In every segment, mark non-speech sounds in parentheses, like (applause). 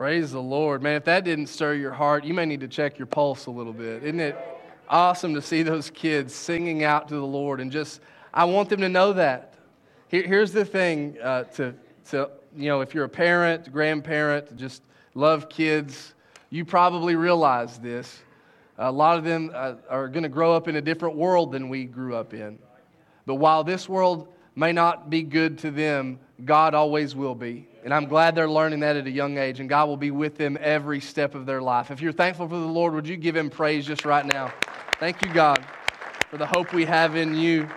Praise the Lord. Man, if that didn't stir your heart, you may need to check your pulse a little bit. Isn't it awesome to see those kids singing out to the Lord? And just, I want them to know that. Here, here's the thing uh, to, to, you know, if you're a parent, grandparent, just love kids, you probably realize this. A lot of them uh, are going to grow up in a different world than we grew up in. But while this world may not be good to them, God always will be. And I'm glad they're learning that at a young age, and God will be with them every step of their life. If you're thankful for the Lord, would you give Him praise just right now? Thank you, God, for the hope we have in you.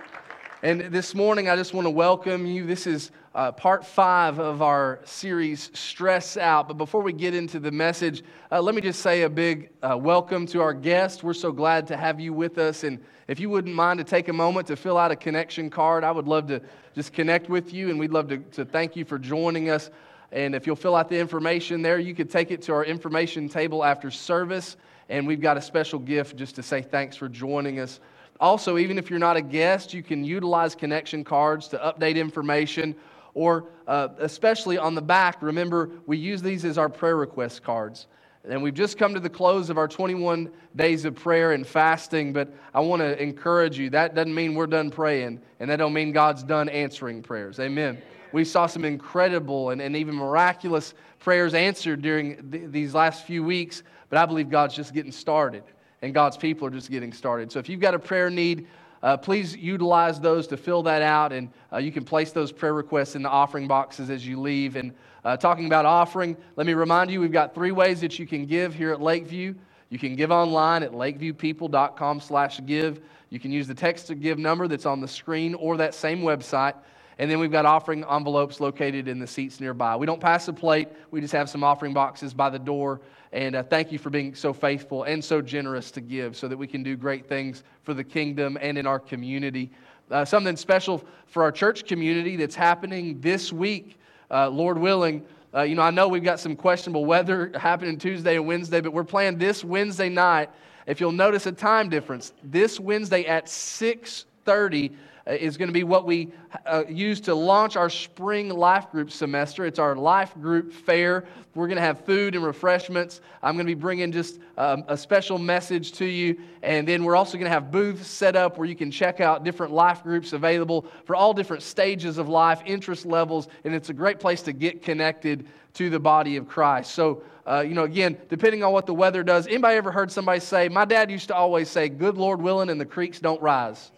And this morning, I just want to welcome you. This is uh, part five of our series, Stress Out. But before we get into the message, uh, let me just say a big uh, welcome to our guests. We're so glad to have you with us. And if you wouldn't mind to take a moment to fill out a connection card, I would love to just connect with you, and we'd love to, to thank you for joining us. And if you'll fill out the information there, you could take it to our information table after service, and we've got a special gift just to say thanks for joining us. Also, even if you're not a guest, you can utilize connection cards to update information, or uh, especially on the back, remember, we use these as our prayer request cards. And we've just come to the close of our 21 days of prayer and fasting, but I want to encourage you. That doesn't mean we're done praying, and that don't mean God's done answering prayers. Amen. We saw some incredible and, and even miraculous prayers answered during th- these last few weeks, but I believe God's just getting started, and God's people are just getting started. So if you've got a prayer need, uh, please utilize those to fill that out, and uh, you can place those prayer requests in the offering boxes as you leave. And uh, talking about offering, let me remind you we've got three ways that you can give here at Lakeview. You can give online at lakeviewpeople.com slash give. You can use the text to give number that's on the screen or that same website. And then we've got offering envelopes located in the seats nearby. We don't pass a plate, we just have some offering boxes by the door. And uh, thank you for being so faithful and so generous to give so that we can do great things for the kingdom and in our community. Uh, something special for our church community that's happening this week uh, Lord willing. Uh, you know, I know we've got some questionable weather (laughs) happening Tuesday and Wednesday, but we're playing this Wednesday night. If you'll notice a time difference, this Wednesday at 6:30 uh, is going to be what we uh, use to launch our spring life group semester. It's our life group fair. We're going to have food and refreshments. I'm going to be bringing just um, a special message to you. And then we're also going to have booths set up where you can check out different life groups available for all different stages of life, interest levels. And it's a great place to get connected to the body of Christ. So, uh, you know, again, depending on what the weather does, anybody ever heard somebody say, my dad used to always say, good Lord willing, and the creeks don't rise?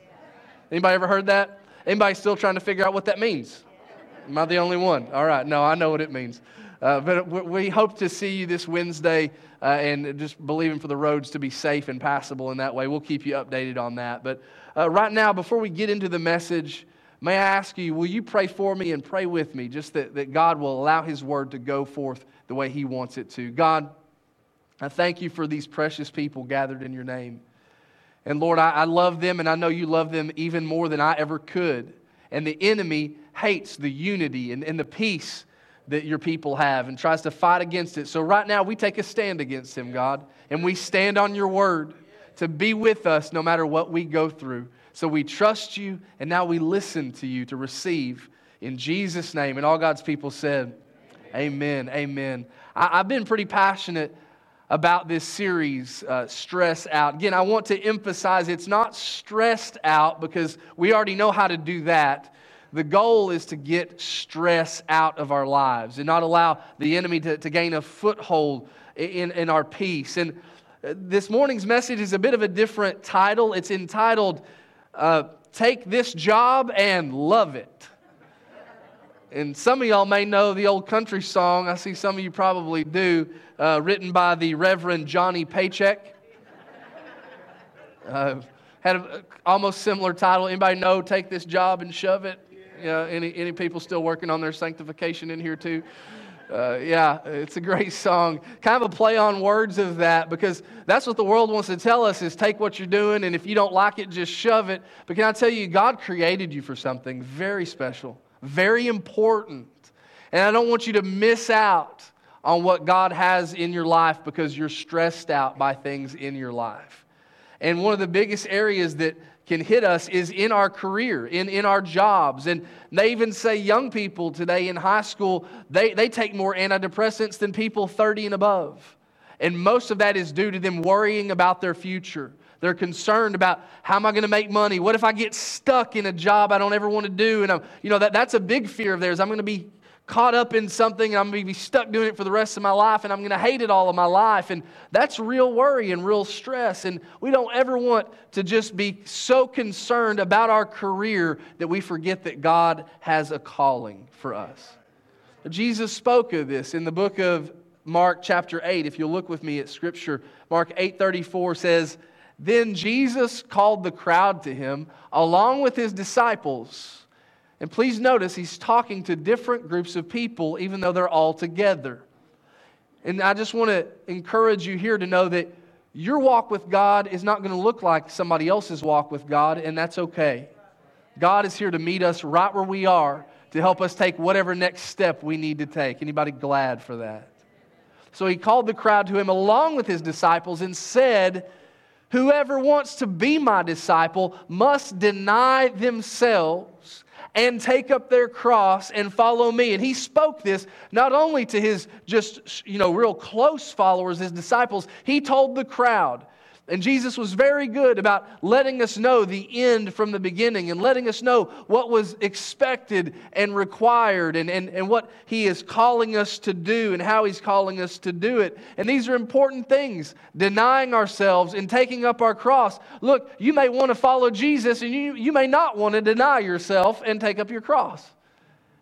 Anybody ever heard that? Anybody still trying to figure out what that means? Am I the only one? All right, no, I know what it means. Uh, but we hope to see you this Wednesday uh, and just believing for the roads to be safe and passable in that way. We'll keep you updated on that. But uh, right now, before we get into the message, may I ask you, will you pray for me and pray with me just that, that God will allow His word to go forth the way He wants it to? God, I thank you for these precious people gathered in your name. And Lord, I, I love them, and I know you love them even more than I ever could. And the enemy hates the unity and, and the peace that your people have and tries to fight against it. So right now, we take a stand against him, God, and we stand on your word to be with us no matter what we go through. So we trust you, and now we listen to you to receive in Jesus' name. And all God's people said, Amen. Amen. Amen. I, I've been pretty passionate about this series, uh, Stress Out. Again, I want to emphasize it's not stressed out because we already know how to do that. The goal is to get stress out of our lives and not allow the enemy to, to gain a foothold in, in our peace. And uh, this morning's message is a bit of a different title. It's entitled, uh, Take This Job and Love It. And some of y'all may know the old country song. I see some of you probably do uh, written by the Reverend Johnny Paycheck. Uh, had an almost similar title. Anybody know "Take This Job and Shove It"? Yeah. any any people still working on their sanctification in here too? Uh, yeah, it's a great song. Kind of a play on words of that because that's what the world wants to tell us is take what you're doing and if you don't like it, just shove it. But can I tell you, God created you for something very special, very important. And I don't want you to miss out on what God has in your life because you're stressed out by things in your life. And one of the biggest areas that can hit us is in our career, in, in our jobs. And they even say young people today in high school, they, they take more antidepressants than people 30 and above. And most of that is due to them worrying about their future. They're concerned about how am I going to make money? What if I get stuck in a job I don't ever want to do? And I'm, you know, that, that's a big fear of theirs. I'm going to be caught up in something and I'm going to be stuck doing it for the rest of my life and I'm going to hate it all of my life. And that's real worry and real stress. And we don't ever want to just be so concerned about our career that we forget that God has a calling for us. Jesus spoke of this in the book of Mark chapter 8. If you'll look with me at scripture, Mark 8:34 says, "Then Jesus called the crowd to him along with his disciples." And please notice he's talking to different groups of people, even though they're all together. And I just want to encourage you here to know that your walk with God is not going to look like somebody else's walk with God, and that's okay. God is here to meet us right where we are to help us take whatever next step we need to take. Anybody glad for that? So he called the crowd to him along with his disciples and said, Whoever wants to be my disciple must deny themselves and take up their cross and follow me. And he spoke this not only to his just, you know, real close followers, his disciples, he told the crowd. And Jesus was very good about letting us know the end from the beginning and letting us know what was expected and required and, and, and what He is calling us to do and how He's calling us to do it. And these are important things denying ourselves and taking up our cross. Look, you may want to follow Jesus and you, you may not want to deny yourself and take up your cross.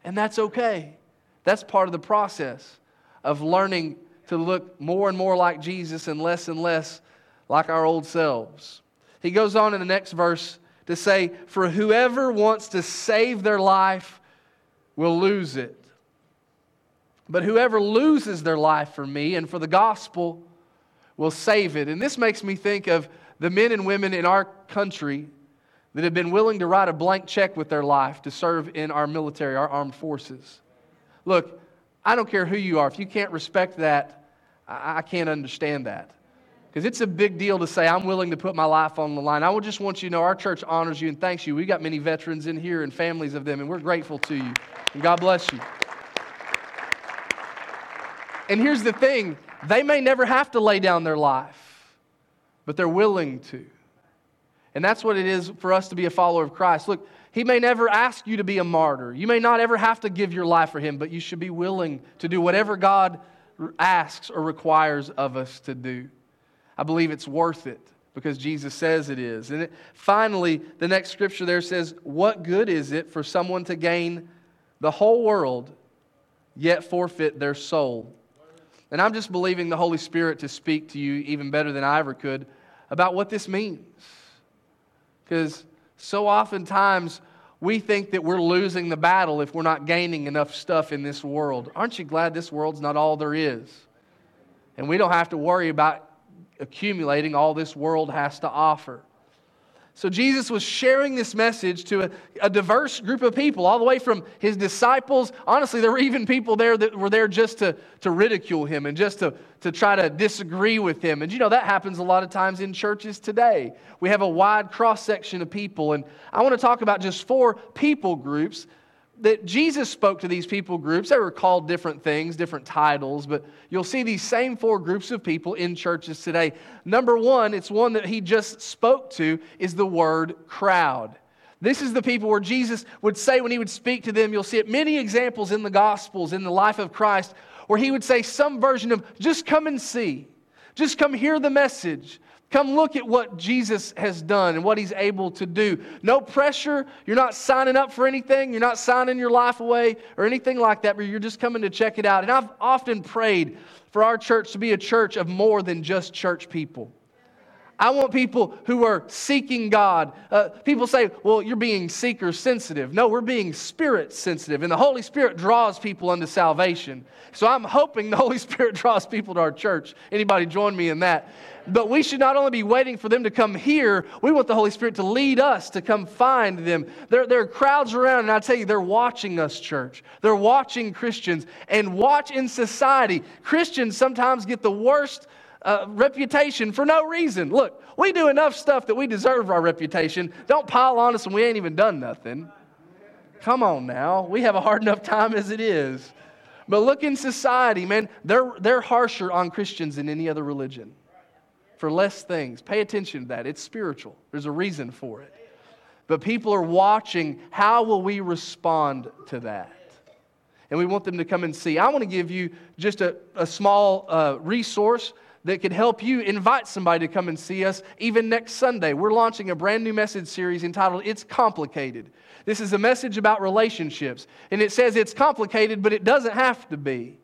And that's okay. That's part of the process of learning to look more and more like Jesus and less and less like our old selves. He goes on in the next verse to say, For whoever wants to save their life will lose it. But whoever loses their life for me and for the gospel will save it. And this makes me think of the men and women in our country that have been willing to write a blank check with their life to serve in our military, our armed forces. Look, I don't care who you are. If you can't respect that, I can't understand that. Because it's a big deal to say, I'm willing to put my life on the line. I would just want you to know our church honors you and thanks you. We've got many veterans in here and families of them, and we're grateful to you. And God bless you. And here's the thing they may never have to lay down their life, but they're willing to. And that's what it is for us to be a follower of Christ. Look, He may never ask you to be a martyr. You may not ever have to give your life for Him, but you should be willing to do whatever God asks or requires of us to do. I believe it's worth it because Jesus says it is. And it, finally, the next scripture there says, What good is it for someone to gain the whole world yet forfeit their soul? And I'm just believing the Holy Spirit to speak to you even better than I ever could about what this means. Because so oftentimes we think that we're losing the battle if we're not gaining enough stuff in this world. Aren't you glad this world's not all there is? And we don't have to worry about accumulating all this world has to offer. So Jesus was sharing this message to a, a, diverse group of people, all the way from his disciples. Honestly, there were even people there that were there just to, to ridicule him and just to, to try to disagree with him. And you know, that happens a lot of times in churches today. We have a wide cross section of people. And I want to talk about just four people groups that Jesus spoke to these people groups. They were called different things, different titles, but you'll see these same four groups of people in churches today. Number one, it's one that he just spoke to, is the word crowd. This is the people where Jesus would say when he would speak to them, you'll see it many examples in the Gospels, in the life of Christ, where he would say some version of, just come and see. Just come hear the message. Come look at what Jesus has done and what he's able to do. No pressure. You're not signing up for anything. You're not signing your life away or anything like that, but you're just coming to check it out. And I've often prayed for our church to be a church of more than just church people. I want people who are seeking God. Uh, people say, well, you're being seeker sensitive. No, we're being spirit sensitive. And the Holy Spirit draws people unto salvation. So I'm hoping the (laughs) Holy Spirit draws people to our church. Anybody join me in that? But we should not only be waiting for them to come here, we want the Holy Spirit to lead us to come find them. There, there are crowds around, and I tell you, they're watching us, church. They're watching Christians. And watch in society. Christians sometimes get the worst uh, reputation for no reason. Look, we do enough stuff that we deserve our reputation. Don't pile on us when we ain't even done nothing. Come on now. We have a hard enough time as it is. But look in society, man, they're, they're harsher on Christians than any other religion for less things. Pay attention to that. It's spiritual, there's a reason for it. But people are watching how will we respond to that? And we want them to come and see. I want to give you just a, a small uh, resource that could help you invite somebody to come and see us even next Sunday. We're launching a brand new message series entitled It's Complicated. This is a message about relationships. And it says it's complicated, but it doesn't have to be.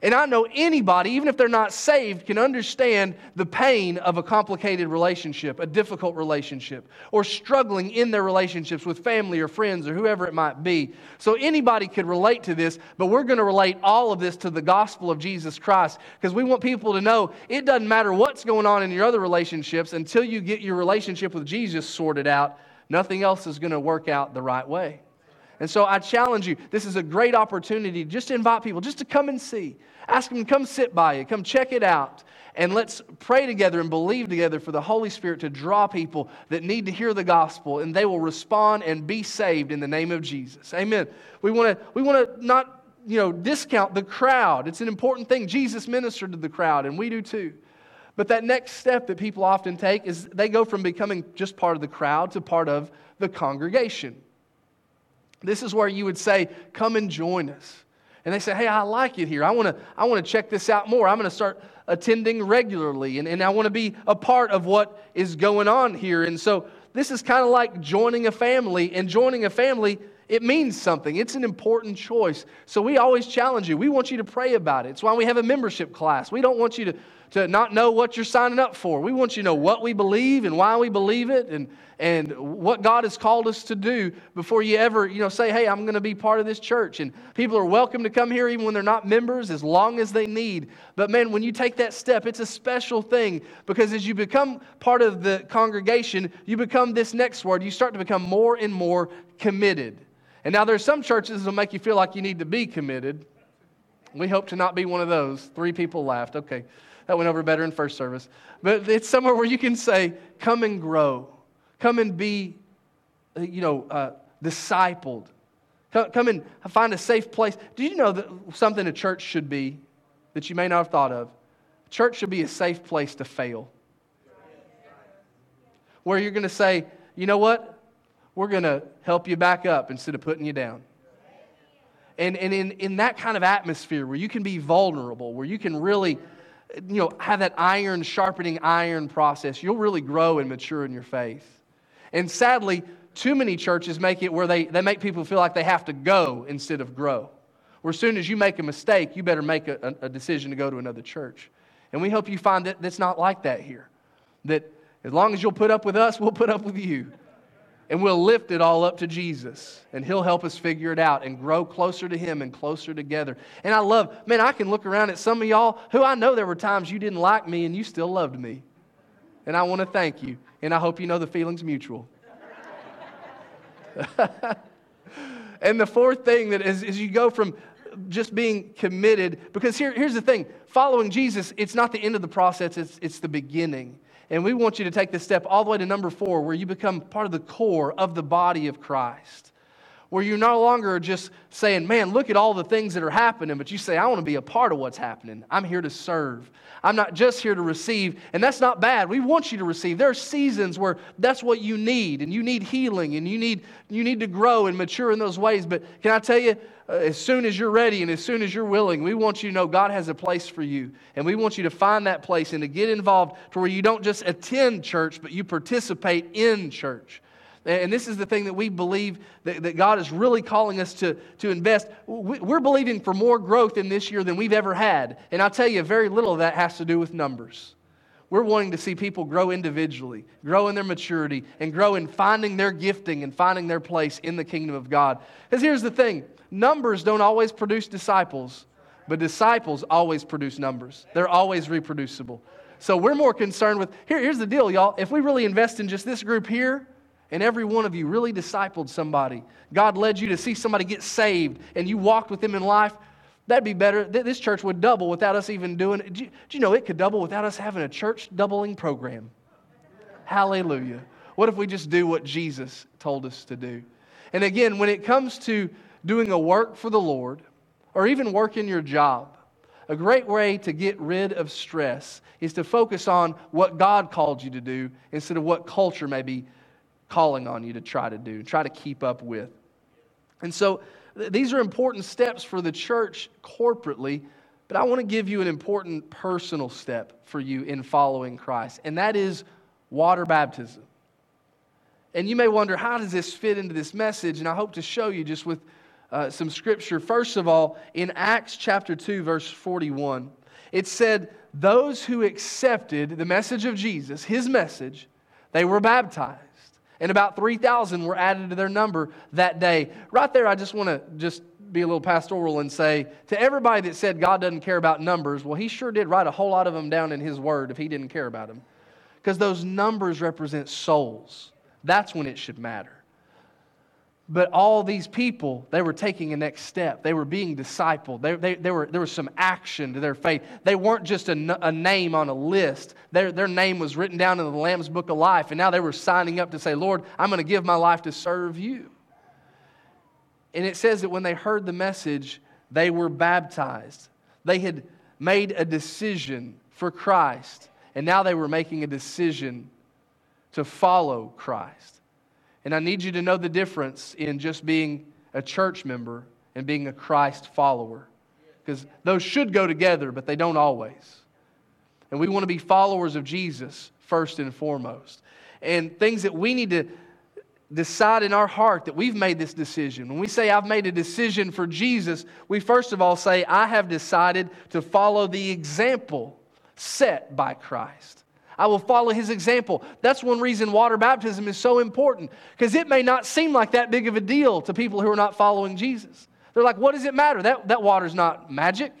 And I know anybody, even if they're not saved, can understand the pain of a complicated relationship, a difficult relationship, or struggling in their relationships with family or friends or whoever it might be. So anybody could relate to this, but we're going to relate all of this to the gospel of Jesus Christ because we want people to know it doesn't matter what's going on in your other relationships until you get your relationship with Jesus sorted out, nothing else is going to work out the right way. And so I challenge you, this is a great opportunity just to invite people, just to come and see. Ask them to come sit by you, come check it out. And let's pray together and believe together for the Holy Spirit to draw people that need to hear the gospel, and they will respond and be saved in the name of Jesus. Amen. We want to we want to not you know discount the crowd. It's an important thing. Jesus ministered to the crowd, and we do too. But that next step that people often take is they go from becoming just part of the crowd to part of the congregation. This is where you would say, Come and join us. And they say, Hey, I like it here. I want to I wanna check this out more. I'm going to start attending regularly, and, and I want to be a part of what is going on here. And so this is kind of like joining a family, and joining a family, it means something. It's an important choice. So we always challenge you. We want you to pray about it. It's why we have a membership class. We don't want you to, to not know what you're signing up for. We want you to know what we believe and why we believe it and, and what God has called us to do before you ever, you know, say, hey, I'm going to be part of this church. And people are welcome to come here even when they're not members as long as they need. But man, when you take that step, it's a special thing because as you become part of the congregation, you become this next word. You start to become more and more committed. And now there's some churches that will make you feel like you need to be committed. We hope to not be one of those. Three people laughed. Okay, that went over better in first service. But it's somewhere where you can say, come and grow. Come and be, uh, you know, uh, discipled. Come, come and find a safe place. Do you know that something a church should be that you may not have thought of? Church should be a safe place to fail. Where you're going to say, you know what? We're going to help you back up instead of putting you down. And, and in, in that kind of atmosphere where you can be vulnerable, where you can really you know, have that iron sharpening iron process, you'll really grow and mature in your faith. And sadly, too many churches make it where they, they make people feel like they have to go instead of grow. Where as soon as you make a mistake, you better make a, a decision to go to another church. And we hope you find that that's not like that here. That as long as you'll put up with us, we'll put up with you. And we'll lift it all up to Jesus. And He'll help us figure it out and grow closer to Him and closer together. And I love, man, I can look around at some of y'all who I know there were times you didn't like me and you still loved me. And I want to thank you and I hope you know the feeling's mutual. (laughs) and the fourth thing that is, is you go from just being committed, because here, here's the thing following Jesus, it's not the end of the process, it's, it's the beginning. And we want you to take this step all the way to number four, where you become part of the core of the body of Christ where you're no longer just saying, man, look at all the things that are happening, but you say, I want to be a part of what's happening. I'm here to serve. I'm not just here to receive. And that's not bad. We want you to receive. There are seasons where that's what you need, and you need healing, and you need, you need to grow and mature in those ways. But can I tell you, as soon as you're ready and as soon as you're willing, we want you to know God has a place for you. And we want you to find that place and to get involved to where you don't just attend church, but you participate in church. And this is the thing that we believe that, that God is really calling us to, to invest. We're believing for more growth in this year than we've ever had. And I'll tell you, very little of that has to do with numbers. We're wanting to see people grow individually, grow in their maturity, and grow in finding their gifting and finding their place in the kingdom of God. Because here's the thing numbers don't always produce disciples, but disciples always produce numbers. They're always reproducible. So we're more concerned with here, here's the deal, y'all. If we really invest in just this group here, and every one of you really discipled somebody. God led you to see somebody get saved, and you walked with them in life. That'd be better. This church would double without us even doing it. Do you, do you know it could double without us having a church doubling program? Hallelujah. What if we just do what Jesus told us to do? And again, when it comes to doing a work for the Lord, or even work in your job, a great way to get rid of stress is to focus on what God called you to do instead of what culture may be calling on you to try to do, try to keep up with. And so th- these are important steps for the church corporately, but I want to give you an important personal step for you in following Christ, and that is water baptism. And you may wonder, how does this fit into this message? And I hope to show you just with uh, some scripture. First of all, in Acts chapter 2, verse 41, it said, Those who accepted the message of Jesus, his message, they were baptized. And about 3,000 were added to their number that day. Right there, I just want to just be a little pastoral and say to everybody that said God doesn't care about numbers, well, he sure did write a whole lot of them down in his word if he didn't care about them. Because those numbers represent souls. That's when it should matter. But all these people, they were taking a next step. They were being discipled. They, they, they were, there was some action to their faith. They weren't just a, a name on a list, their, their name was written down in the Lamb's Book of Life. And now they were signing up to say, Lord, I'm going to give my life to serve you. And it says that when they heard the message, they were baptized. They had made a decision for Christ, and now they were making a decision to follow Christ. And I need you to know the difference in just being a church member and being a Christ follower. Because those should go together, but they don't always. And we want to be followers of Jesus first and foremost. And things that we need to decide in our heart that we've made this decision. When we say, I've made a decision for Jesus, we first of all say, I have decided to follow the example set by Christ. I will follow his example. That's one reason water baptism is so important because it may not seem like that big of a deal to people who are not following Jesus. They're like, what does it matter? That, that water's not magic.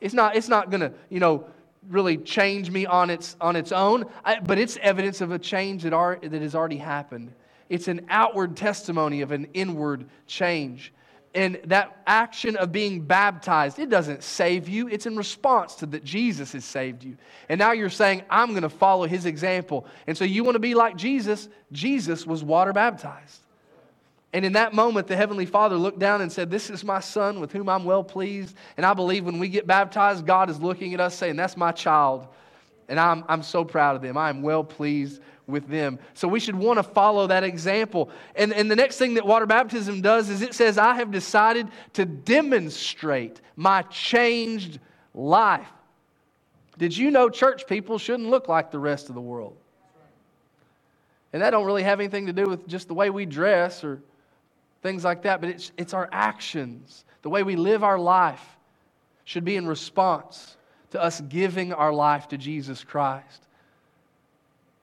It's not, it's not going to, you know, really change me on its, on its own, I, but it's evidence of a change that, are, that has already happened. It's an outward testimony of an inward change and that action of being baptized, it doesn't save you. It's in response to that Jesus has saved you. And now you're saying, I'm going to follow his example. And so you want to be like Jesus. Jesus was water baptized. And in that moment, the Heavenly Father looked down and said, This is my son with whom I'm well pleased. And I believe when we get baptized, God is looking at us saying, That's my child. And I'm, I'm so proud of them. I am well pleased with them. So we should want to follow that example. And, and the next thing that water baptism does is it says, I have decided to demonstrate my changed life. Did you know church people shouldn't look like the rest of the world? And that don't really have anything to do with just the way we dress or things like that, but it's, it's our actions. The way we live our life should be in response to us giving our life to Jesus Christ.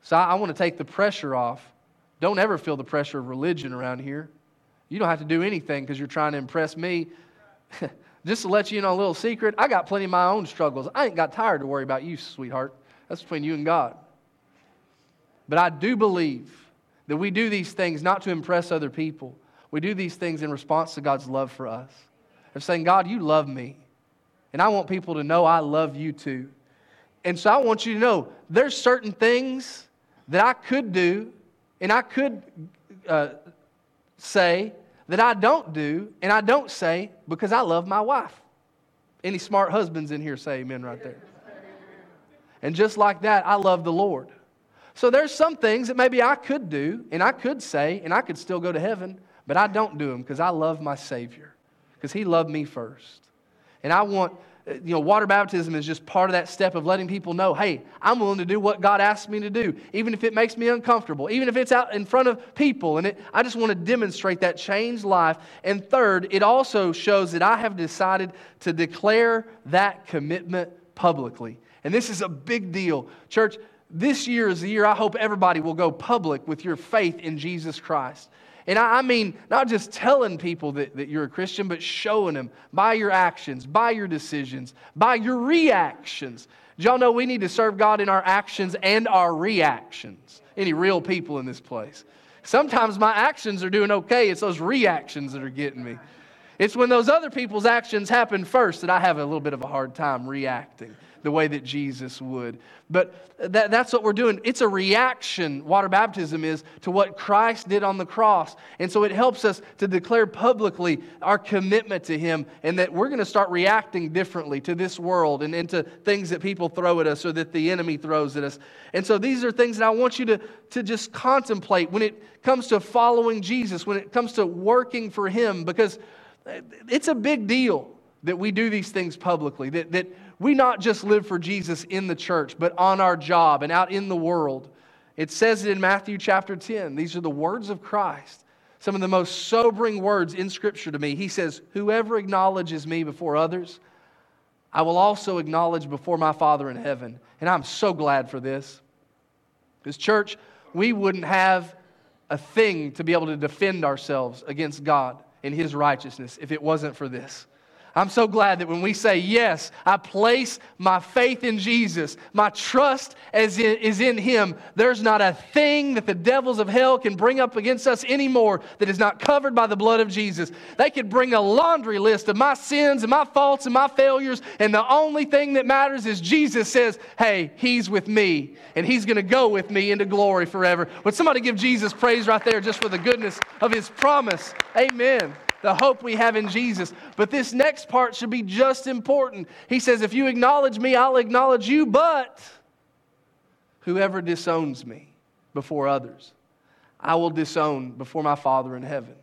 So I, I want to take the pressure off. Don't ever feel the pressure of religion around here. You don't have to do anything because you're trying to impress me. (laughs) Just to let you know a little secret, I got plenty of my own struggles. I ain't got tired to worry about you, sweetheart. That's between you and God. But I do believe that we do these things not to impress other people. We do these things in response to God's love for us. Of saying, God, you love me. And I want people to know I love you too. And so I want you to know there's certain things that I could do and I could uh, say that I don't do and I don't say because I love my wife. Any smart husbands in here say amen right there. And just like that, I love the Lord. So there's some things that maybe I could do and I could say and I could still go to heaven, but I don't do them because I love my Savior, because He loved me first. And I want you know, water baptism is just part of that step of letting people know, hey, I'm willing to do what God asks me to do, even if it makes me uncomfortable, even if it's out in front of people. And it, I just want to demonstrate that changed life. And third, it also shows that I have decided to declare that commitment publicly. And this is a big deal. Church, this year is the year I hope everybody will go public with your faith in Jesus Christ. And I, mean, not just telling people that, that you're a Christian, but showing them by your actions, by your decisions, by your reactions. Did y'all know we need to serve God in our actions and our reactions? Any real people in this place? Sometimes my actions are doing okay, it's those reactions that are getting me. It's when those other people's actions happen first that I have a little bit of a hard time reacting the way that Jesus would. But that, that's what we're doing. It's a reaction, water baptism is, to what Christ did on the cross. And so it helps us to declare publicly our commitment to Him and that we're going to start reacting differently to this world and into things that people throw at us or that the enemy throws at us. And so these are things that I want you to, to just contemplate when it comes to following Jesus, when it comes to working for Him, because it's a big deal that we do these things publicly, that, that we not just live for Jesus in the church, but on our job and out in the world. It says it in Matthew chapter 10. These are the words of Christ, some of the most sobering words in Scripture to me. He says, Whoever acknowledges me before others, I will also acknowledge before my Father in heaven. And I'm so glad for this. Because, church, we wouldn't have a thing to be able to defend ourselves against God in His righteousness if it wasn't for this. I'm so glad that when we say, Yes, I place my faith in Jesus, my trust is in, Him, there's not a thing that the devils of hell can bring up against us anymore that is not covered by the blood of Jesus. They could bring a laundry list of my sins and my faults and my failures, and the only thing that matters is Jesus says, Hey, He's with me, and He's going to go with me into glory forever. Would somebody give Jesus praise right there just for the goodness of His promise? Amen the hope we have in Jesus. But this next part should be just important. He says, If you acknowledge me, I'll acknowledge you, but whoever disowns me before others, I will disown before my Father in heaven.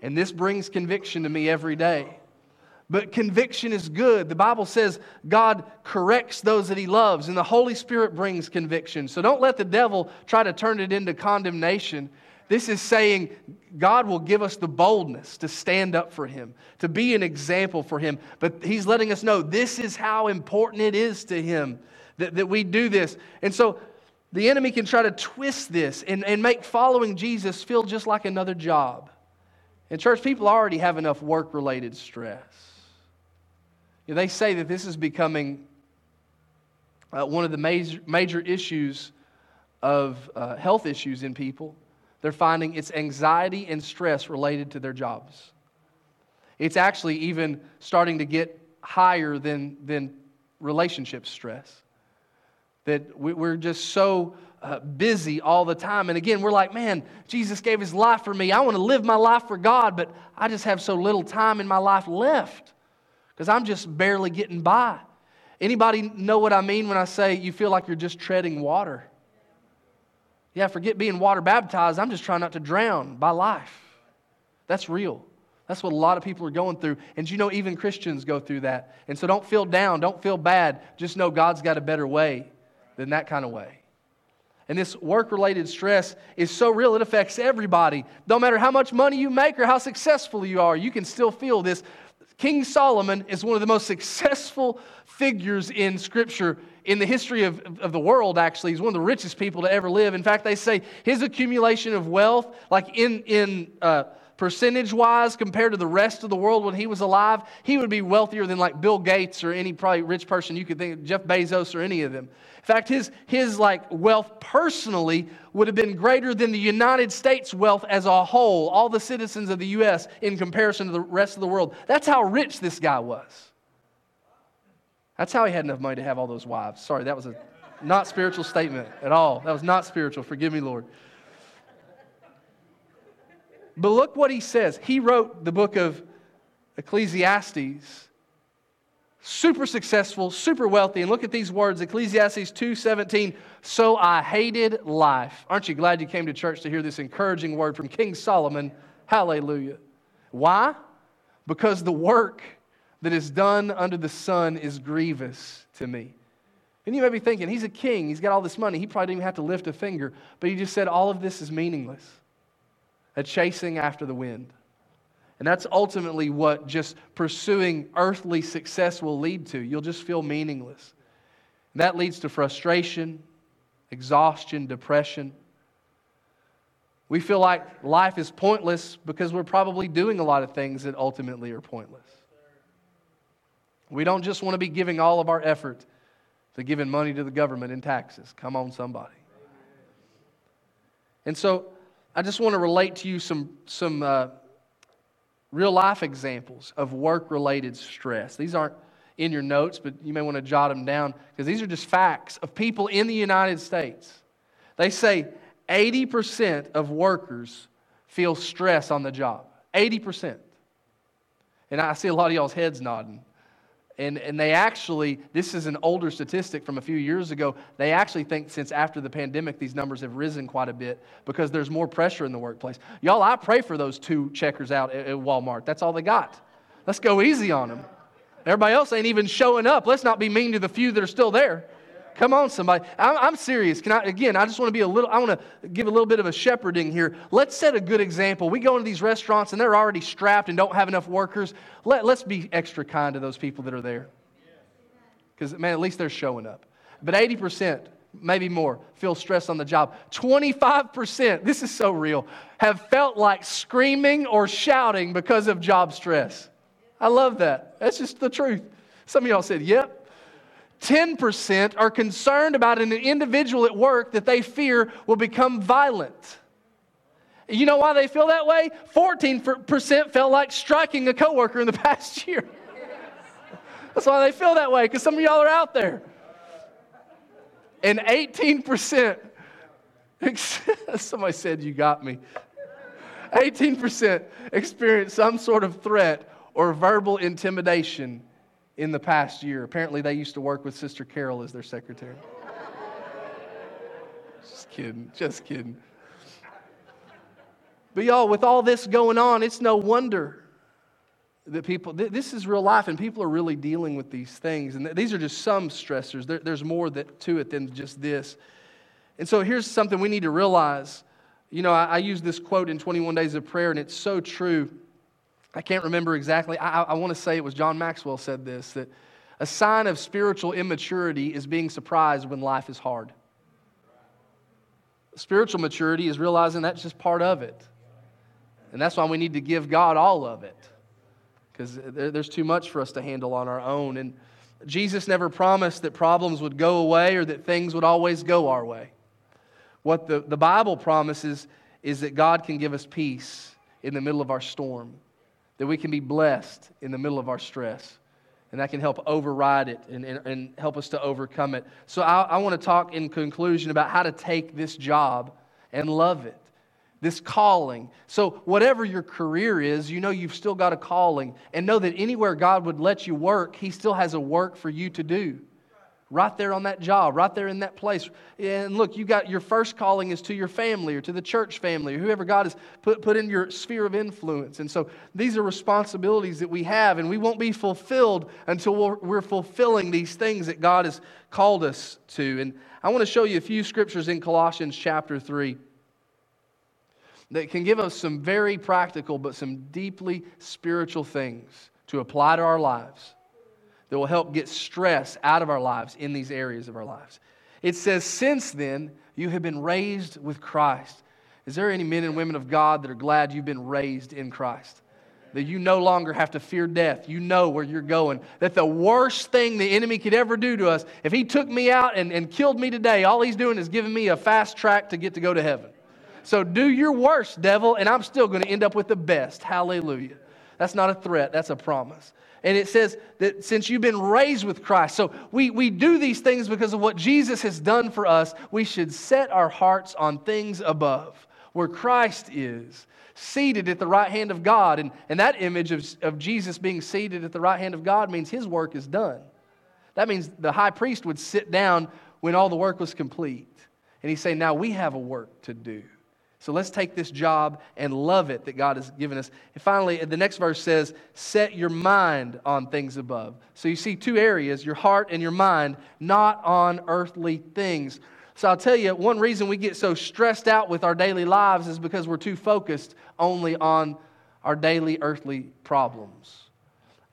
And this brings conviction to me every day. But conviction is good. The Bible says God corrects those that He loves, and the Holy Spirit brings conviction. So don't let the devil try to turn it into condemnation. This is saying God will give us the boldness to stand up for Him, to be an example for Him. But He's letting us know this is how important it is to Him that, that we do this. And so the enemy can try to twist this and, and make following Jesus feel just like another job. And church, people already have enough work related stress. You know, they say that this is becoming uh, one of the major, major issues of uh, health issues in people they're finding it's anxiety and stress related to their jobs. It's actually even starting to get higher than, than relationship stress. That we're just so uh, busy all the time. And again, we're like, man, Jesus gave his life for me. I want to live my life for God, but I just have so little time in my life left because I'm just barely getting by. Anybody know what I mean when I say you feel like you're just treading water? Yeah, forget being water baptized. I'm just trying not to drown by life. That's real. That's what a lot of people are going through. And you know, even Christians go through that. And so don't feel down, don't feel bad. Just know God's got a better way than that kind of way. And this work related stress is so real, it affects everybody. No matter how much money you make or how successful you are, you can still feel this. King Solomon is one of the most successful figures in Scripture in the history of, of the world, actually. He's one of the richest people to ever live. In fact, they say his accumulation of wealth, like in, in uh, percentage wise, compared to the rest of the world when he was alive, he would be wealthier than like Bill Gates or any probably rich person you could think, of, Jeff Bezos or any of them. In fact, his, his like wealth personally would have been greater than the United States wealth as a whole, all the citizens of the U.S. in comparison to the rest of the world. That's how rich this guy was. That's how he had enough money to have all those wives. Sorry, that was a not spiritual statement at all. That was not spiritual. Forgive me, Lord. But look what he says. He wrote the book of Ecclesiastes. Super successful, super wealthy. And look at these words Ecclesiastes 2:17. So I hated life. Aren't you glad you came to church to hear this encouraging word from King Solomon? Hallelujah. Why? Because the work that is done under the sun is grievous to me. And you may be thinking, he's a king, he's got all this money, he probably didn't even have to lift a finger. But he just said, all of this is meaningless. A chasing after the wind. And that's ultimately what just pursuing earthly success will lead to. You'll just feel meaningless. And that leads to frustration, exhaustion, depression. We feel like life is pointless because we're probably doing a lot of things that ultimately are pointless. We don't just want to be giving all of our effort to giving money to the government in taxes. Come on, somebody. And so I just want to relate to you some, some uh, real life examples of work related stress. These aren't in your notes, but you may want to jot them down because these are just facts of people in the United States. They say 80% of workers feel stress on the job. 80%. And I see a lot of y'all's heads nodding. And, and they actually, this is an older statistic from a few years ago. They actually think since after the pandemic, these numbers have risen quite a bit because there's more pressure in the workplace. Y'all, I pray for those two checkers out at, at Walmart. That's all they got. Let's go easy on them. Everybody else ain't even showing up. Let's not be mean to the few that are still there. Come on, somebody. I'm, I'm, serious. Can I, again, I just want to be a little, I want to give a little bit of a shepherding here. Let's set a good example. We go into these restaurants and they're already strapped and don't have enough workers. Let, let's be extra kind to those people that are there. Because, man, at least they're showing up. But 80%, maybe more, feel stress on the job. 25%, this is so real, have felt like screaming or shouting because of job stress. I love that. That's just the truth. Some of y'all said, yep. 10% are concerned about an individual at work that they fear will become violent. You know why they feel that way? 14% felt like striking a coworker in the (laughs) past year. That's why they feel that way, because some of y'all are out there. And 18%, (laughs) somebody said, You got me. 18% experience some sort of threat or verbal intimidation in the past year. Apparently, they used to work with Sister Carol as their secretary. just kidding, just kidding. But y'all, with all this going on, it's no wonder that people, this is real life, and people are really dealing with these things. And these are just some stressors. There, there's more that, to it than just this. And so here's something we need to realize. You know, I, I use this quote in 21 Days of Prayer, and it's so true. I can't remember exactly. I, I want to say it was John Maxwell said this that a sign of spiritual immaturity is being surprised when life is hard. Spiritual maturity is realizing that's just part of it. And that's why we need to give God all of it because there's too much for us to handle on our own. And Jesus never promised that problems would go away or that things would always go our way. What the, the Bible promises is that God can give us peace in the middle of our storm that we can be blessed in the middle of our stress. And that can help override it and, and, and help us to overcome it. So, I, I want to talk in conclusion about how to take this job and love it, this calling. So, whatever your career is, you know you've still got a calling. And know that anywhere God would let you work, He still has a work for you to do right there on that job, right there in that place. And look, you got your first calling is to your family or to the church family or whoever God has put, put in your sphere of influence. And so these are responsibilities that we have, and we won't be fulfilled until we're, we're fulfilling these things that God has called us to. And I want to show you a few scriptures in Colossians chapter 3 that can give us some very practical but some deeply spiritual things to apply to our lives that will help get stress out of our lives in these areas of our lives. It says, Since then, you have been raised with Christ. Is there any men and women of God that are glad you've been raised in Christ? That you no longer have to fear death. You know where you're going. That the worst thing the enemy could ever do to us, if he took me out and, and killed me today, all he's doing is giving me a fast track to get to go to heaven. So do your worst, devil, and I'm still going to end up with the best. Hallelujah. That's not a threat, that's a promise. And it says that since you've been raised with Christ, so we, we do these things because of what Jesus has done for us, we should set our hearts on things above, where Christ is, seated at the right hand of God. And, and that image of, of Jesus being seated at the right hand of God means his work is done. That means the high priest would sit down when all the work was complete. And he'd say, Now we have a work to do. So let's take this job and love it that God has given us. And finally, the next verse says, Set your mind on things above. So you see two areas your heart and your mind, not on earthly things. So I'll tell you, one reason we get so stressed out with our daily lives is because we're too focused only on our daily earthly problems.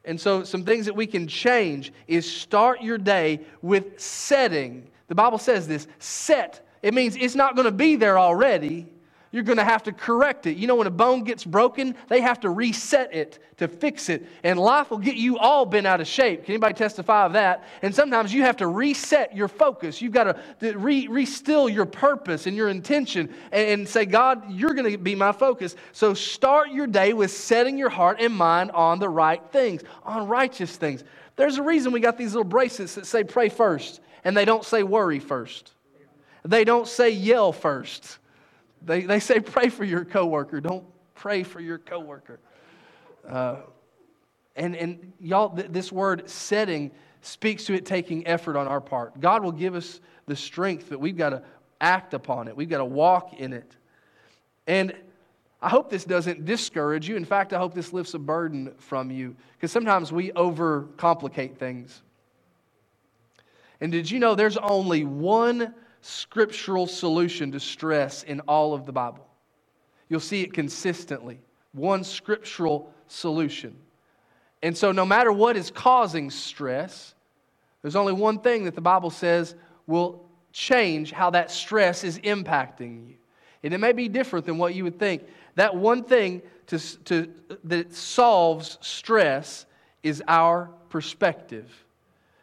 And so, some things that we can change is start your day with setting. The Bible says this set. It means it's not going to be there already you're going to have to correct it. You know, when a bone gets broken, they have to reset it to fix it. And life will get you all bent out of shape. Can anybody testify of that? And sometimes you have to reset your focus. You've got to re- restill your purpose and your intention and, and say, God, you're going to be my focus. So start your day with setting your heart and mind on the right things, on righteous things. There's a reason we got these little bracelets that say pray first, and they don't say worry first. They don't say yell first. They, they say pray for your coworker. Don't pray for your coworker. Uh, and, and y'all, th- this word setting speaks to it taking effort on our part. God will give us the strength that we've got to act upon it, we've got to walk in it. And I hope this doesn't discourage you. In fact, I hope this lifts a burden from you because sometimes we overcomplicate things. And did you know there's only one scriptural solution to stress in all of the Bible. You'll see it consistently. One scriptural solution. And so, no matter what is causing stress, there's only one thing that the Bible says will change how that stress is impacting you. And it may be different than what you would think. That one thing to, to, that solves stress is our perspective.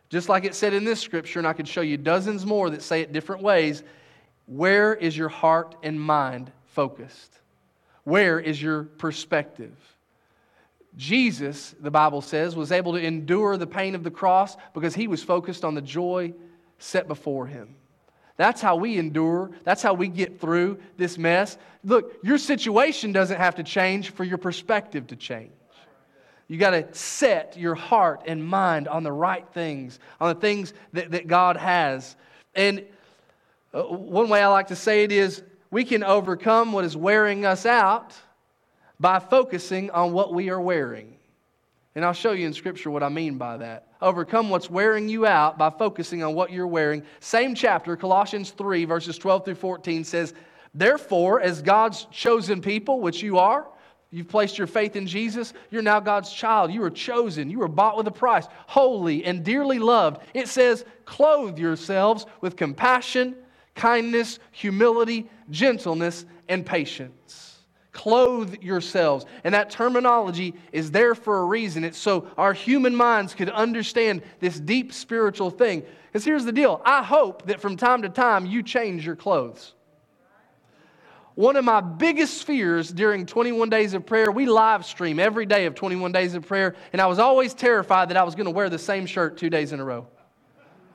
Just like it said in this scripture, and I could show you dozens more that say it different ways. Where is your heart and mind focused? Where is your perspective? Jesus, the Bible says, was able to endure the pain of the cross because he was focused on the joy set before him. That's how we endure. That's how we get through this mess. Look, your situation doesn't have to change for your perspective to change. You got to set your heart and mind on the right things, on the things that, that God has. And uh, one way I like to say it is we can overcome what is wearing us out by focusing on what we are wearing. And I'll show you in Scripture what I mean by that. Overcome what's wearing you out by focusing on what you're wearing. Same chapter, Colossians 3, verses 12 through 14 says, Therefore, as God's chosen people, which you are, You've placed your faith in Jesus. You're now God's child. You were chosen. You were bought with a price, holy and dearly loved. It says, clothe yourselves with compassion, kindness, humility, gentleness, and patience. Clothe yourselves. And that terminology is there for a reason. It's so our human minds could understand this deep spiritual thing. Because here's the deal I hope that from time to time you change your clothes. One of my biggest fears during 21 days of prayer, we live stream every day of 21 days of prayer, and I was always terrified that I was going to wear the same shirt two days in a row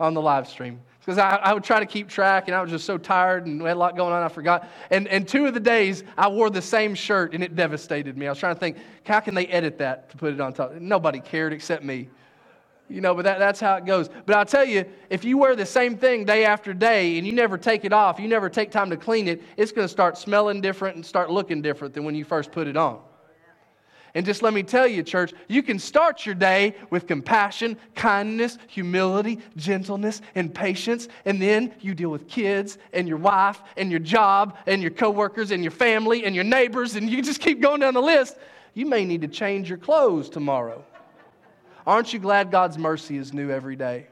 on the live stream. Because I, I, would try to keep track, and I was just so tired, and we had a lot going on, I forgot. And, and two of the days, I wore the same shirt, and it devastated me. I was trying to think, how can they edit that to put it on top? Nobody cared except me. You know, but that, that's how it goes. But I'll tell you, if you wear the same thing day after day and you never take it off, you never take time to clean it, it's going to start smelling different and start looking different than when you first put it on. And just let me tell you, church, you can start your day with compassion, kindness, humility, gentleness, and patience. And then you deal with kids and your wife and your job and your coworkers and your family and your neighbors. And you just keep going down the list. You may need to change your clothes tomorrow. Aren't you glad God's mercy is new every day?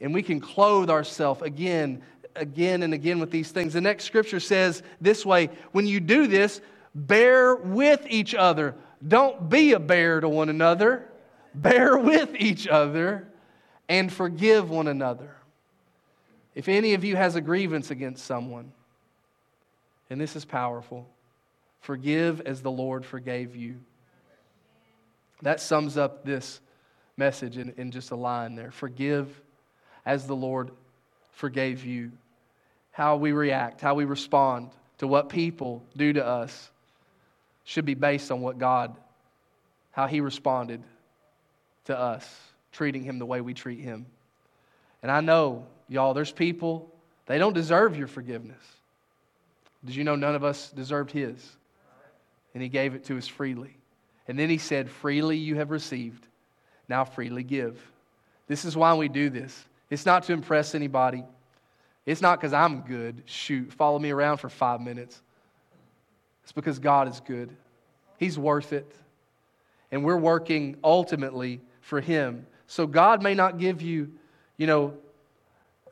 And we can clothe ourselves again, again, and again with these things. The next scripture says this way when you do this, bear with each other. Don't be a bear to one another, bear with each other and forgive one another. If any of you has a grievance against someone, and this is powerful, forgive as the Lord forgave you. That sums up this message in, in just a line there. Forgive as the Lord forgave you. How we react, how we respond to what people do to us should be based on what God, how He responded to us, treating Him the way we treat Him. And I know, y'all, there's people, they don't deserve your forgiveness. Did you know none of us deserved His? And He gave it to us freely. And then he said, Freely you have received, now freely give. This is why we do this. It's not to impress anybody. It's not because I'm good. Shoot, follow me around for five minutes. It's because God is good. He's worth it. And we're working ultimately for Him. So God may not give you, you know,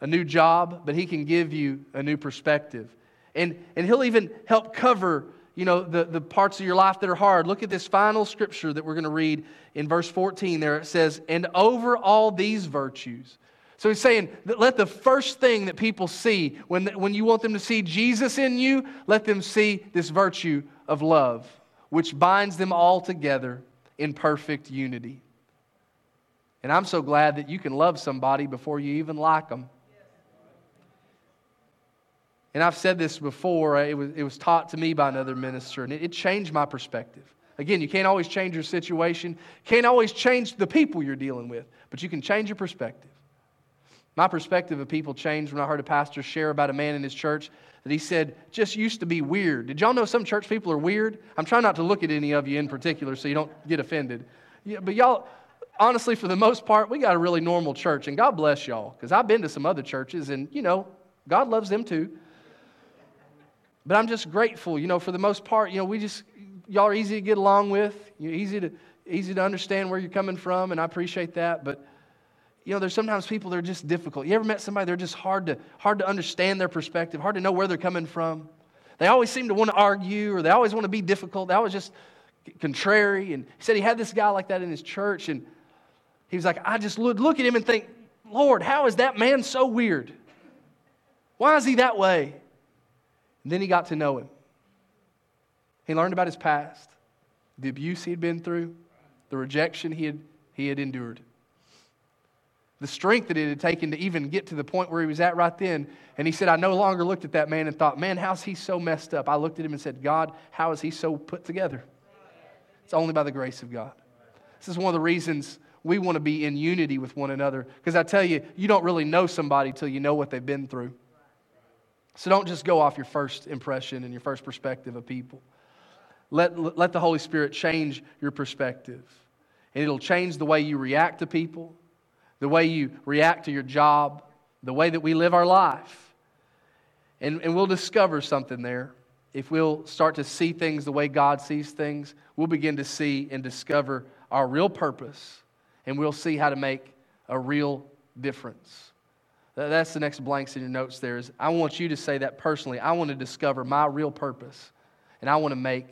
a new job, but He can give you a new perspective. And, and He'll even help cover you know, the, the parts of your life that are hard. Look at this final scripture that we're going to read in verse 14 there. It says, And over all these virtues. So he's saying, let the first thing that people see when, when you want them to see Jesus in you, let them see this virtue of love, which binds them all together in perfect unity. And I'm so glad that you can love somebody before you even like them. And I've said this before, uh, it was, it was taught to me by another minister, and it, it changed my perspective. Again, you can't always change your situation, can't always change the people you're dealing with, but you can change your perspective. My perspective of people changed when I heard a pastor share about a man in his church that he said just used to be weird. Did y'all know some church people are weird? I'm trying not to look at any of you in particular so you don't get offended. Yeah, but y'all, honestly, for the most part, we got a really normal church, and God bless y'all, because I've been to some other churches, and you know, God loves them too. But I'm just grateful, you know, for the most part, you know, we just, y'all are easy to get along with, you're easy to, easy to understand where you're coming from, and I appreciate that. But, you know, there's sometimes people that are just difficult. You ever met somebody they're just hard to, hard to understand their perspective, hard to know where they're coming from? They always seem to want to argue, or they always want to be difficult. They always just contrary. And he said he had this guy like that in his church, and he was like, I just look, look at him and think, Lord, how is that man so weird? Why is he that way? And then he got to know him. He learned about his past, the abuse he had been through, the rejection he had, he had endured, the strength that it had taken to even get to the point where he was at right then. And he said, I no longer looked at that man and thought, man, how's he so messed up? I looked at him and said, God, how is he so put together? It's only by the grace of God. This is one of the reasons we want to be in unity with one another. Because I tell you, you don't really know somebody till you know what they've been through. So don't just go off your first impression and your first perspective of people. Let, let the Holy Spirit change your perspective. And it'll change the way you react to people, the way you react to your job, the way that we live our life. And, and we'll discover something there. If we'll start to see things the way God sees things, we'll begin to see and discover our real purpose, and we'll see how to make a real difference. That's the next blanks in your notes there is I want you to say that personally. I want to discover my real purpose and I want to make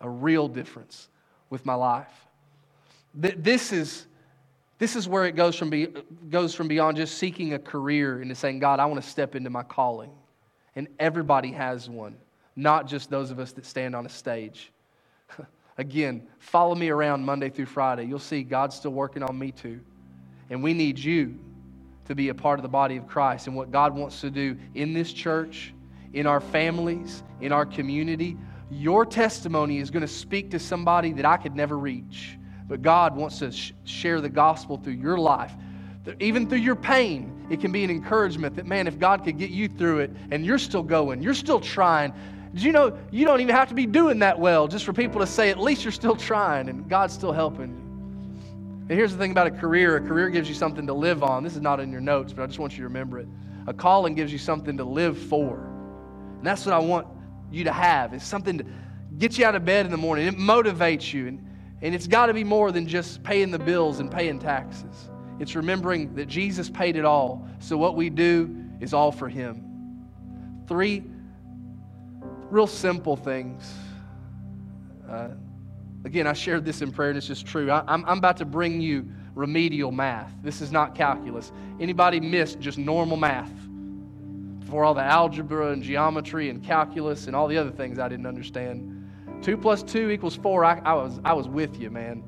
a real difference with my life. This is, this is where it goes from, be, goes from beyond just seeking a career into saying, God, I want to step into my calling. And everybody has one, not just those of us that stand on a stage. (laughs) Again, follow me around Monday through Friday. You'll see God's still working on me too. And we need you to be a part of the body of Christ and what God wants to do in this church, in our families, in our community. Your testimony is going to speak to somebody that I could never reach. But God wants to sh- share the gospel through your life. Even through your pain, it can be an encouragement that, man, if God could get you through it and you're still going, you're still trying. Did you know you don't even have to be doing that well just for people to say, at least you're still trying and God's still helping you? And here's the thing about a career a career gives you something to live on. This is not in your notes, but I just want you to remember it. A calling gives you something to live for. And that's what I want you to have. It's something to get you out of bed in the morning. It motivates you. And, and it's got to be more than just paying the bills and paying taxes. It's remembering that Jesus paid it all. So what we do is all for Him. Three real simple things. Uh, Again, I shared this in prayer, and it's just true. I, am I'm about to bring you remedial math. This is not calculus. Anybody missed just normal math? Before all the algebra and geometry and calculus and all the other things I didn't understand. Two plus two equals four. I, I was, I was with you, man.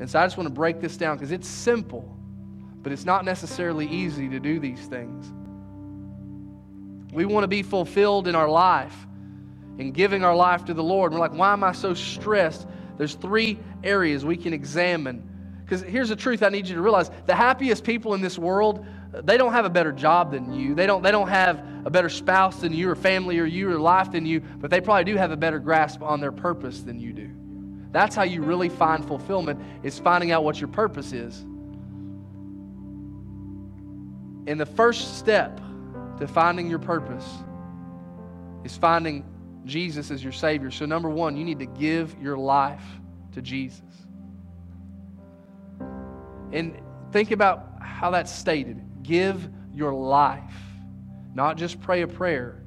And so I just want to break this down because it's simple, but it's not necessarily easy to do these things. We want to be fulfilled in our life and giving our life to the Lord. We're like, why am I so stressed? There's three areas we can examine. Because here's the truth I need you to realize the happiest people in this world, they don't have a better job than you. They don't, they don't have a better spouse than you, or family, or you, or life than you, but they probably do have a better grasp on their purpose than you do. That's how you really find fulfillment, is finding out what your purpose is. And the first step to finding your purpose is finding Jesus as your Savior. So, number one, you need to give your life to Jesus. And think about how that's stated give your life. Not just pray a prayer,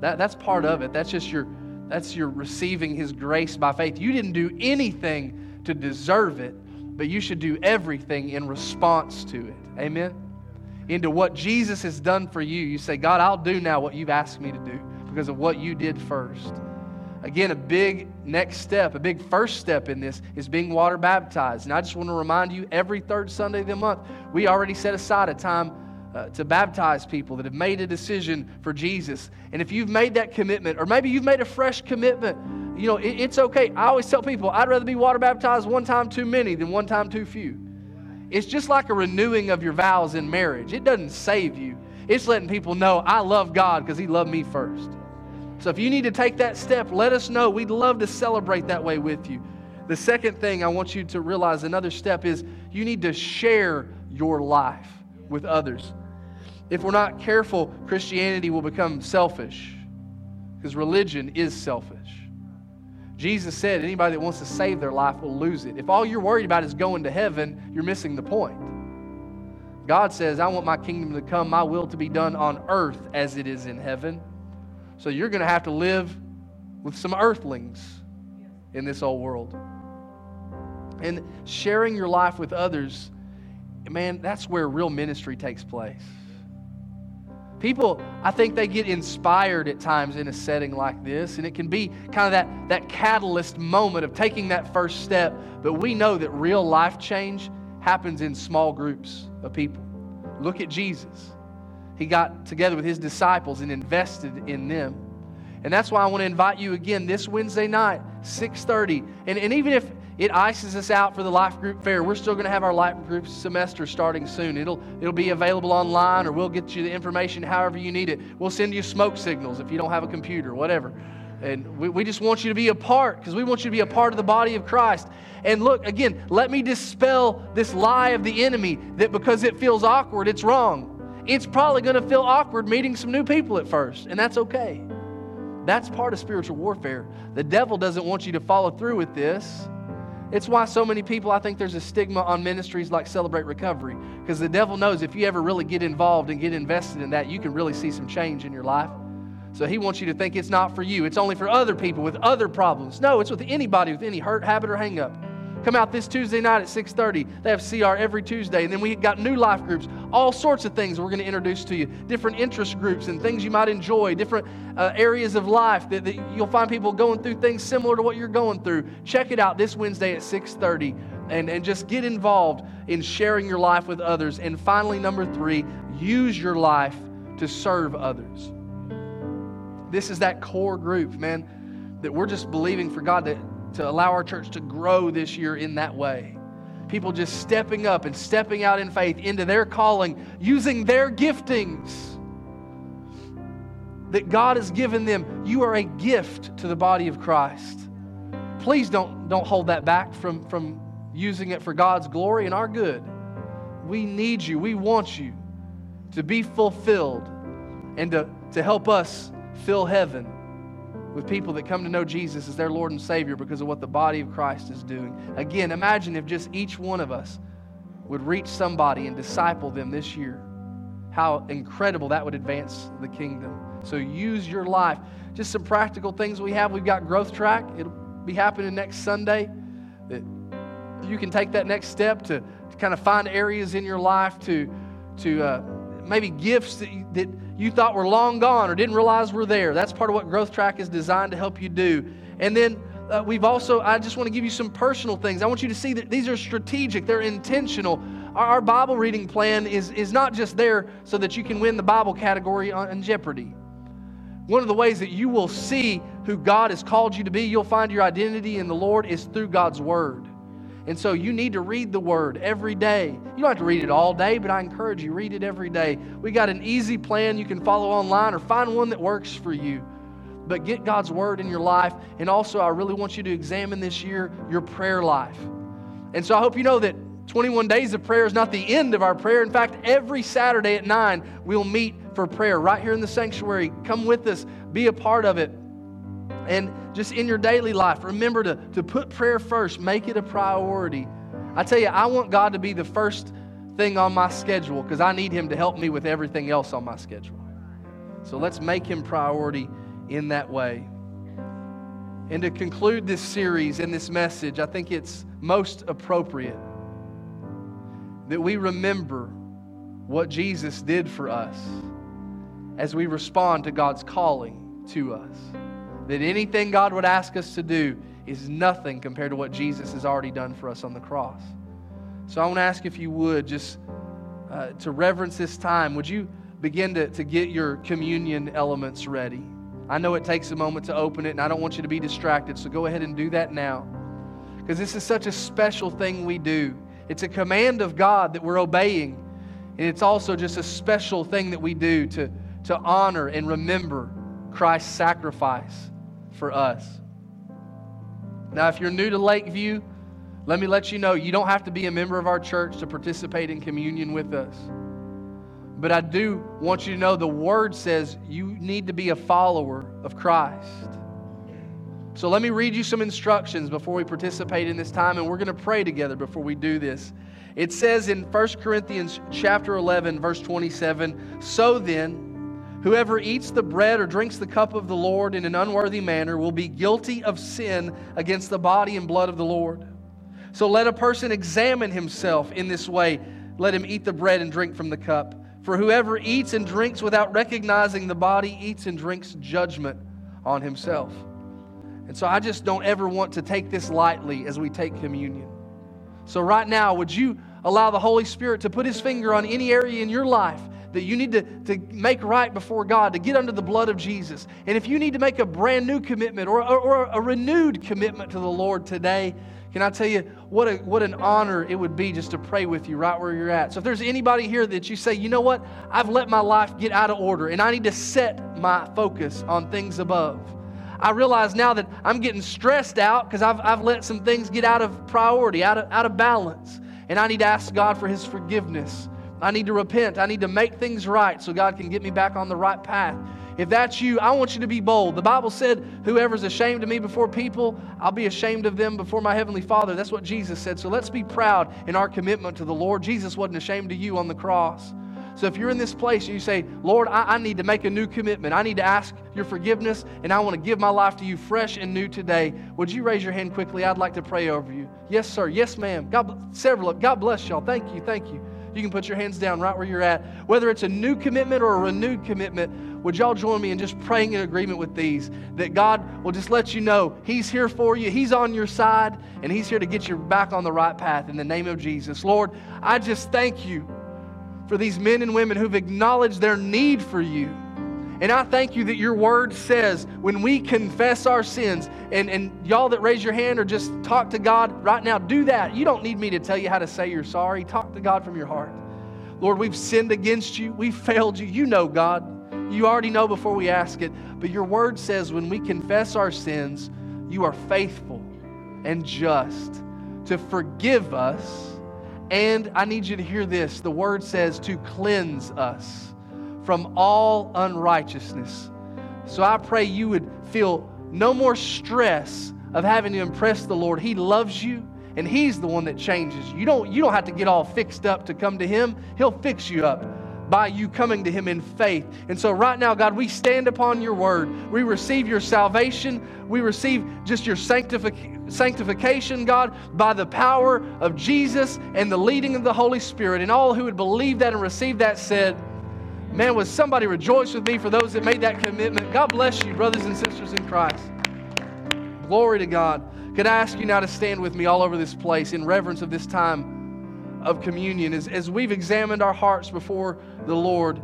That, that's part of it. That's just your that's your receiving his grace by faith. You didn't do anything to deserve it, but you should do everything in response to it. Amen. Into what Jesus has done for you. You say, God, I'll do now what you've asked me to do because of what you did first. Again, a big next step, a big first step in this is being water baptized. And I just want to remind you every third Sunday of the month, we already set aside a time uh, to baptize people that have made a decision for Jesus. And if you've made that commitment, or maybe you've made a fresh commitment, you know, it, it's okay. I always tell people I'd rather be water baptized one time too many than one time too few. It's just like a renewing of your vows in marriage. It doesn't save you, it's letting people know I love God because He loved me first. So if you need to take that step, let us know. We'd love to celebrate that way with you. The second thing I want you to realize, another step, is you need to share your life with others. If we're not careful, Christianity will become selfish because religion is selfish. Jesus said anybody that wants to save their life will lose it. If all you're worried about is going to heaven, you're missing the point. God says, I want my kingdom to come, my will to be done on earth as it is in heaven. So you're going to have to live with some earthlings in this old world. And sharing your life with others, man, that's where real ministry takes place. People, I think they get inspired at times in a setting like this, and it can be kind of that, that catalyst moment of taking that first step. But we know that real life change happens in small groups of people. Look at Jesus. He got together with his disciples and invested in them. And that's why I want to invite you again this Wednesday night, 6:30. And, and even if it ices us out for the life group fair. We're still going to have our life group semester starting soon. It'll, it'll be available online or we'll get you the information however you need it. We'll send you smoke signals if you don't have a computer, whatever. And we, we just want you to be a part because we want you to be a part of the body of Christ. And look, again, let me dispel this lie of the enemy that because it feels awkward, it's wrong. It's probably going to feel awkward meeting some new people at first, and that's okay. That's part of spiritual warfare. The devil doesn't want you to follow through with this. It's why so many people, I think there's a stigma on ministries like Celebrate Recovery, because the devil knows if you ever really get involved and get invested in that, you can really see some change in your life. So he wants you to think it's not for you. It's only for other people with other problems. No, it's with anybody with any hurt, habit, or hang up. Come out this Tuesday night at 6:30. They have CR every Tuesday, and then we got new life groups, all sorts of things we're going to introduce to you, different interest groups and things you might enjoy, different uh, areas of life that, that you'll find people going through things similar to what you're going through. Check it out this Wednesday at 6:30, and and just get involved in sharing your life with others. And finally, number three, use your life to serve others. This is that core group, man, that we're just believing for God to to allow our church to grow this year in that way. People just stepping up and stepping out in faith into their calling, using their giftings that God has given them. You are a gift to the body of Christ. Please don't, don't hold that back from, from using it for God's glory and our good. We need you. We want you to be fulfilled and to, to help us fill heaven with people that come to know Jesus as their Lord and Savior because of what the body of Christ is doing. Again, imagine if just each one of us would reach somebody and disciple them this year. How incredible that would advance the kingdom. So use your life. Just some practical things we have. We've got Growth Track. It'll be happening next Sunday. That you can take that next step to, to kind of find areas in your life to, to uh, maybe gifts that, that you thought were long gone or didn't realize we were there. That's part of what Growth Track is designed to help you do. And then uh, we've also, I just want to give you some personal things. I want you to see that these are strategic, they're intentional. Our, our Bible reading plan is, is not just there so that you can win the Bible category on, on Jeopardy. One of the ways that you will see who God has called you to be, you'll find your identity in the Lord, is through God's Word. And so you need to read the Word every day. You don't have to read it all day, but I encourage you, read it every day. We got an easy plan you can follow online or find one that works for you. But get God's Word in your life. And also, I really want you to examine this year your prayer life. And so I hope you know that 21 days of prayer is not the end of our prayer. In fact, every Saturday at 9, we'll meet for prayer right here in the sanctuary. Come with us, be a part of it. And just in your daily life, remember to, to put prayer first, make it a priority. I tell you, I want God to be the first thing on my schedule because I need Him to help me with everything else on my schedule. So let's make Him priority in that way. And to conclude this series and this message, I think it's most appropriate that we remember what Jesus did for us as we respond to God's calling to us. That anything God would ask us to do is nothing compared to what Jesus has already done for us on the cross. So I want to ask if you would just uh, to reverence this time, would you begin to, to get your communion elements ready? I know it takes a moment to open it, and I don't want you to be distracted, so go ahead and do that now. Because this is such a special thing we do. It's a command of God that we're obeying, and it's also just a special thing that we do to, to honor and remember Christ's sacrifice for us. Now, if you're new to Lakeview, let me let you know you don't have to be a member of our church to participate in communion with us. But I do want you to know the word says you need to be a follower of Christ. So let me read you some instructions before we participate in this time, and we're going to pray together before we do this. It says in 1 Corinthians chapter 11, verse 27, So then, whoever eats the bread or drinks the cup of the Lord in an unworthy manner will be guilty of sin against the body and blood of the Lord. So let a person examine himself in this way. Let him eat the bread and drink from the cup. For whoever eats and drinks without recognizing the body eats and drinks judgment on himself. And so I just don't ever want to take this lightly as we take communion. So, right now, would you allow the Holy Spirit to put his finger on any area in your life that you need to, to make right before God, to get under the blood of Jesus? And if you need to make a brand new commitment or, or, or a renewed commitment to the Lord today, can I tell you what, a, what an honor it would be just to pray with you right where you're at? So, if there's anybody here that you say, you know what, I've let my life get out of order and I need to set my focus on things above. I realize now that I'm getting stressed out because I've, I've let some things get out of priority, out of, out of balance. And I need to ask God for His forgiveness. I need to repent. I need to make things right so God can get me back on the right path. If that's you, I want you to be bold. The Bible said, Whoever's ashamed of me before people, I'll be ashamed of them before my Heavenly Father. That's what Jesus said. So let's be proud in our commitment to the Lord. Jesus wasn't ashamed of you on the cross. So if you're in this place and you say, Lord, I, I, need to make a new commitment, I need to ask your forgiveness, and I want to give my life to you fresh and new today, would you raise your hand quickly? I'd like to pray over you. Yes, sir. Yes, ma'am. God, several. God bless y'all. Thank you. Thank you. You can put your hands down right where you're at. Whether it's a new commitment or a renewed commitment, would y'all join me in just praying in agreement with these? That God will just let you know He's here for you, He's on your side, and He's here to get you back on the right path in the name of Jesus. Lord, I just thank you for these men and women who've acknowledged their need for you. And I thank you that your word says when we confess our sins, and, and y'all that raise your hand or just talk to God right now, do that. You don't need me to tell you how to say you're sorry. Talk to God from your heart. Lord, we've sinned against you, we've failed you. You know, God. You already know before we ask it. But your word says when we confess our sins, you are faithful and just to forgive us. And I need you to hear this the word says to cleanse us from all unrighteousness. So I pray you would feel no more stress of having to impress the Lord. He loves you and he's the one that changes. You don't you don't have to get all fixed up to come to him. He'll fix you up by you coming to him in faith. And so right now, God, we stand upon your word. We receive your salvation. We receive just your sanctific- sanctification, God, by the power of Jesus and the leading of the Holy Spirit. And all who would believe that and receive that said, Man, was somebody rejoice with me for those that made that commitment? God bless you, brothers and sisters in Christ. Glory to God. Could I ask you now to stand with me all over this place in reverence of this time of communion as, as we've examined our hearts before the Lord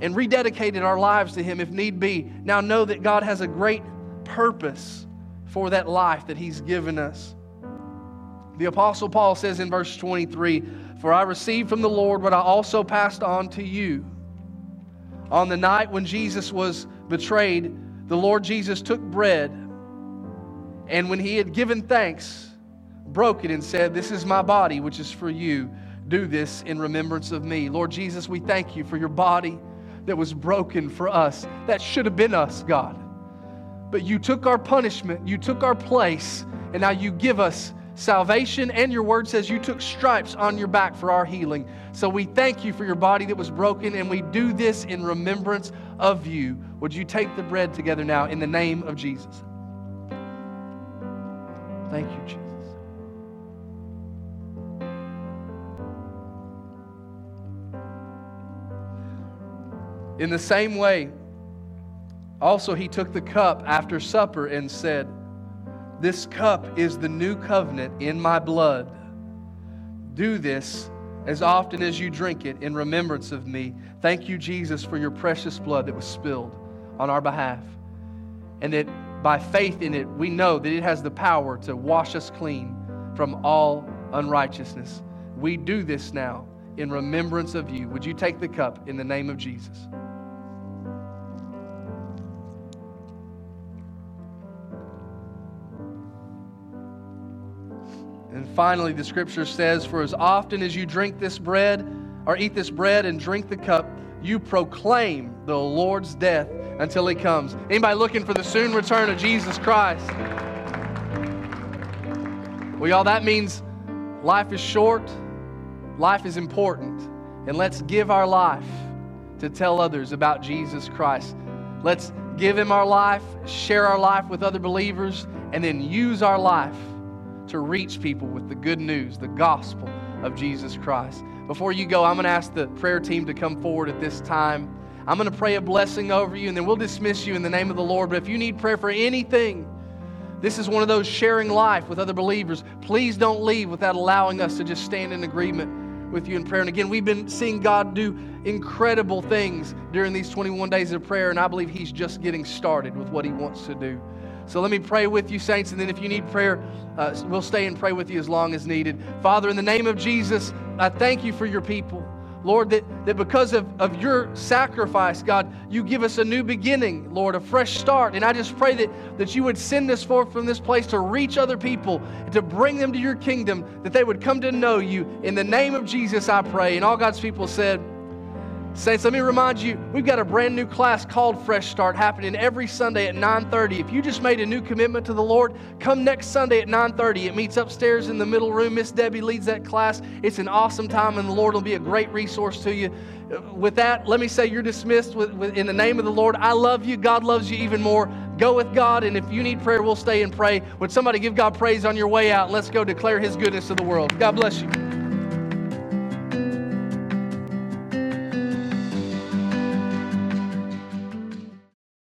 and rededicated our lives to Him if need be? Now know that God has a great purpose for that life that He's given us. The Apostle Paul says in verse 23 For I received from the Lord what I also passed on to you. On the night when Jesus was betrayed, the Lord Jesus took bread, and when he had given thanks, broke it and said, This is my body, which is for you. Do this in remembrance of me. Lord Jesus, we thank you for your body that was broken for us. That should have been us, God. But you took our punishment, you took our place, and now you give us salvation, and your word says you took stripes on your back for our healing. So we thank you for your body that was broken, and we do this in remembrance of you. Would you take the bread together now in the name of Jesus? Thank you, Jesus. In the same way, also he took the cup after supper and said, This cup is the new covenant in my blood. Do this as often as you drink it in remembrance of me. Thank you, Jesus, for your precious blood that was spilled on our behalf. And that by faith in it, we know that it has the power to wash us clean from all unrighteousness. We do this now in remembrance of you. Would you take the cup in the name of Jesus? And finally, the scripture says, For as often as you drink this bread, or eat this bread and drink the cup, you proclaim the Lord's death until he comes. Anybody looking for the soon return of Jesus Christ? Well, y'all, that means life is short, life is important, and let's give our life to tell others about Jesus Christ. Let's give him our life, share our life with other believers, and then use our life to reach people with the good news, the gospel of Jesus Christ. Before you go, I'm going to ask the prayer team to come forward at this time. I'm going to pray a blessing over you, and then we'll dismiss you in the name of the Lord. But if you need prayer for anything, this is one of those sharing life with other believers. Please don't leave without allowing us to just stand in agreement with you in prayer. And again, we've been seeing God do incredible things during these 21 days of prayer, and I believe He's just getting started with what He wants to do. So let me pray with you, saints, and then if you need prayer, uh, we'll stay and pray with you as long as needed. Father, in the name of Jesus, I thank you for your people. Lord, that, that because of, of your sacrifice, God, you give us a new beginning, Lord, a fresh start. And I just pray that, that you would send us forth from this place to reach other people, to bring them to your kingdom, that they would come to know you. In the name of Jesus, I pray. And all God's people said, Saints, let me remind you, we've got a brand new class called Fresh Start happening every Sunday at 9:30. If you just made a new commitment to the Lord, come next Sunday at 9:30. It meets upstairs in the middle room. Miss Debbie leads that class. It's an awesome time, and the Lord will be a great resource to you. Uh, with that, let me say you're dismissed with, with, in the name of the Lord. I love you. God loves you even more. Go with God, and if you need prayer, we'll stay and pray. Would somebody give God praise on your way out? Let's go declare His goodness to the world. God bless you.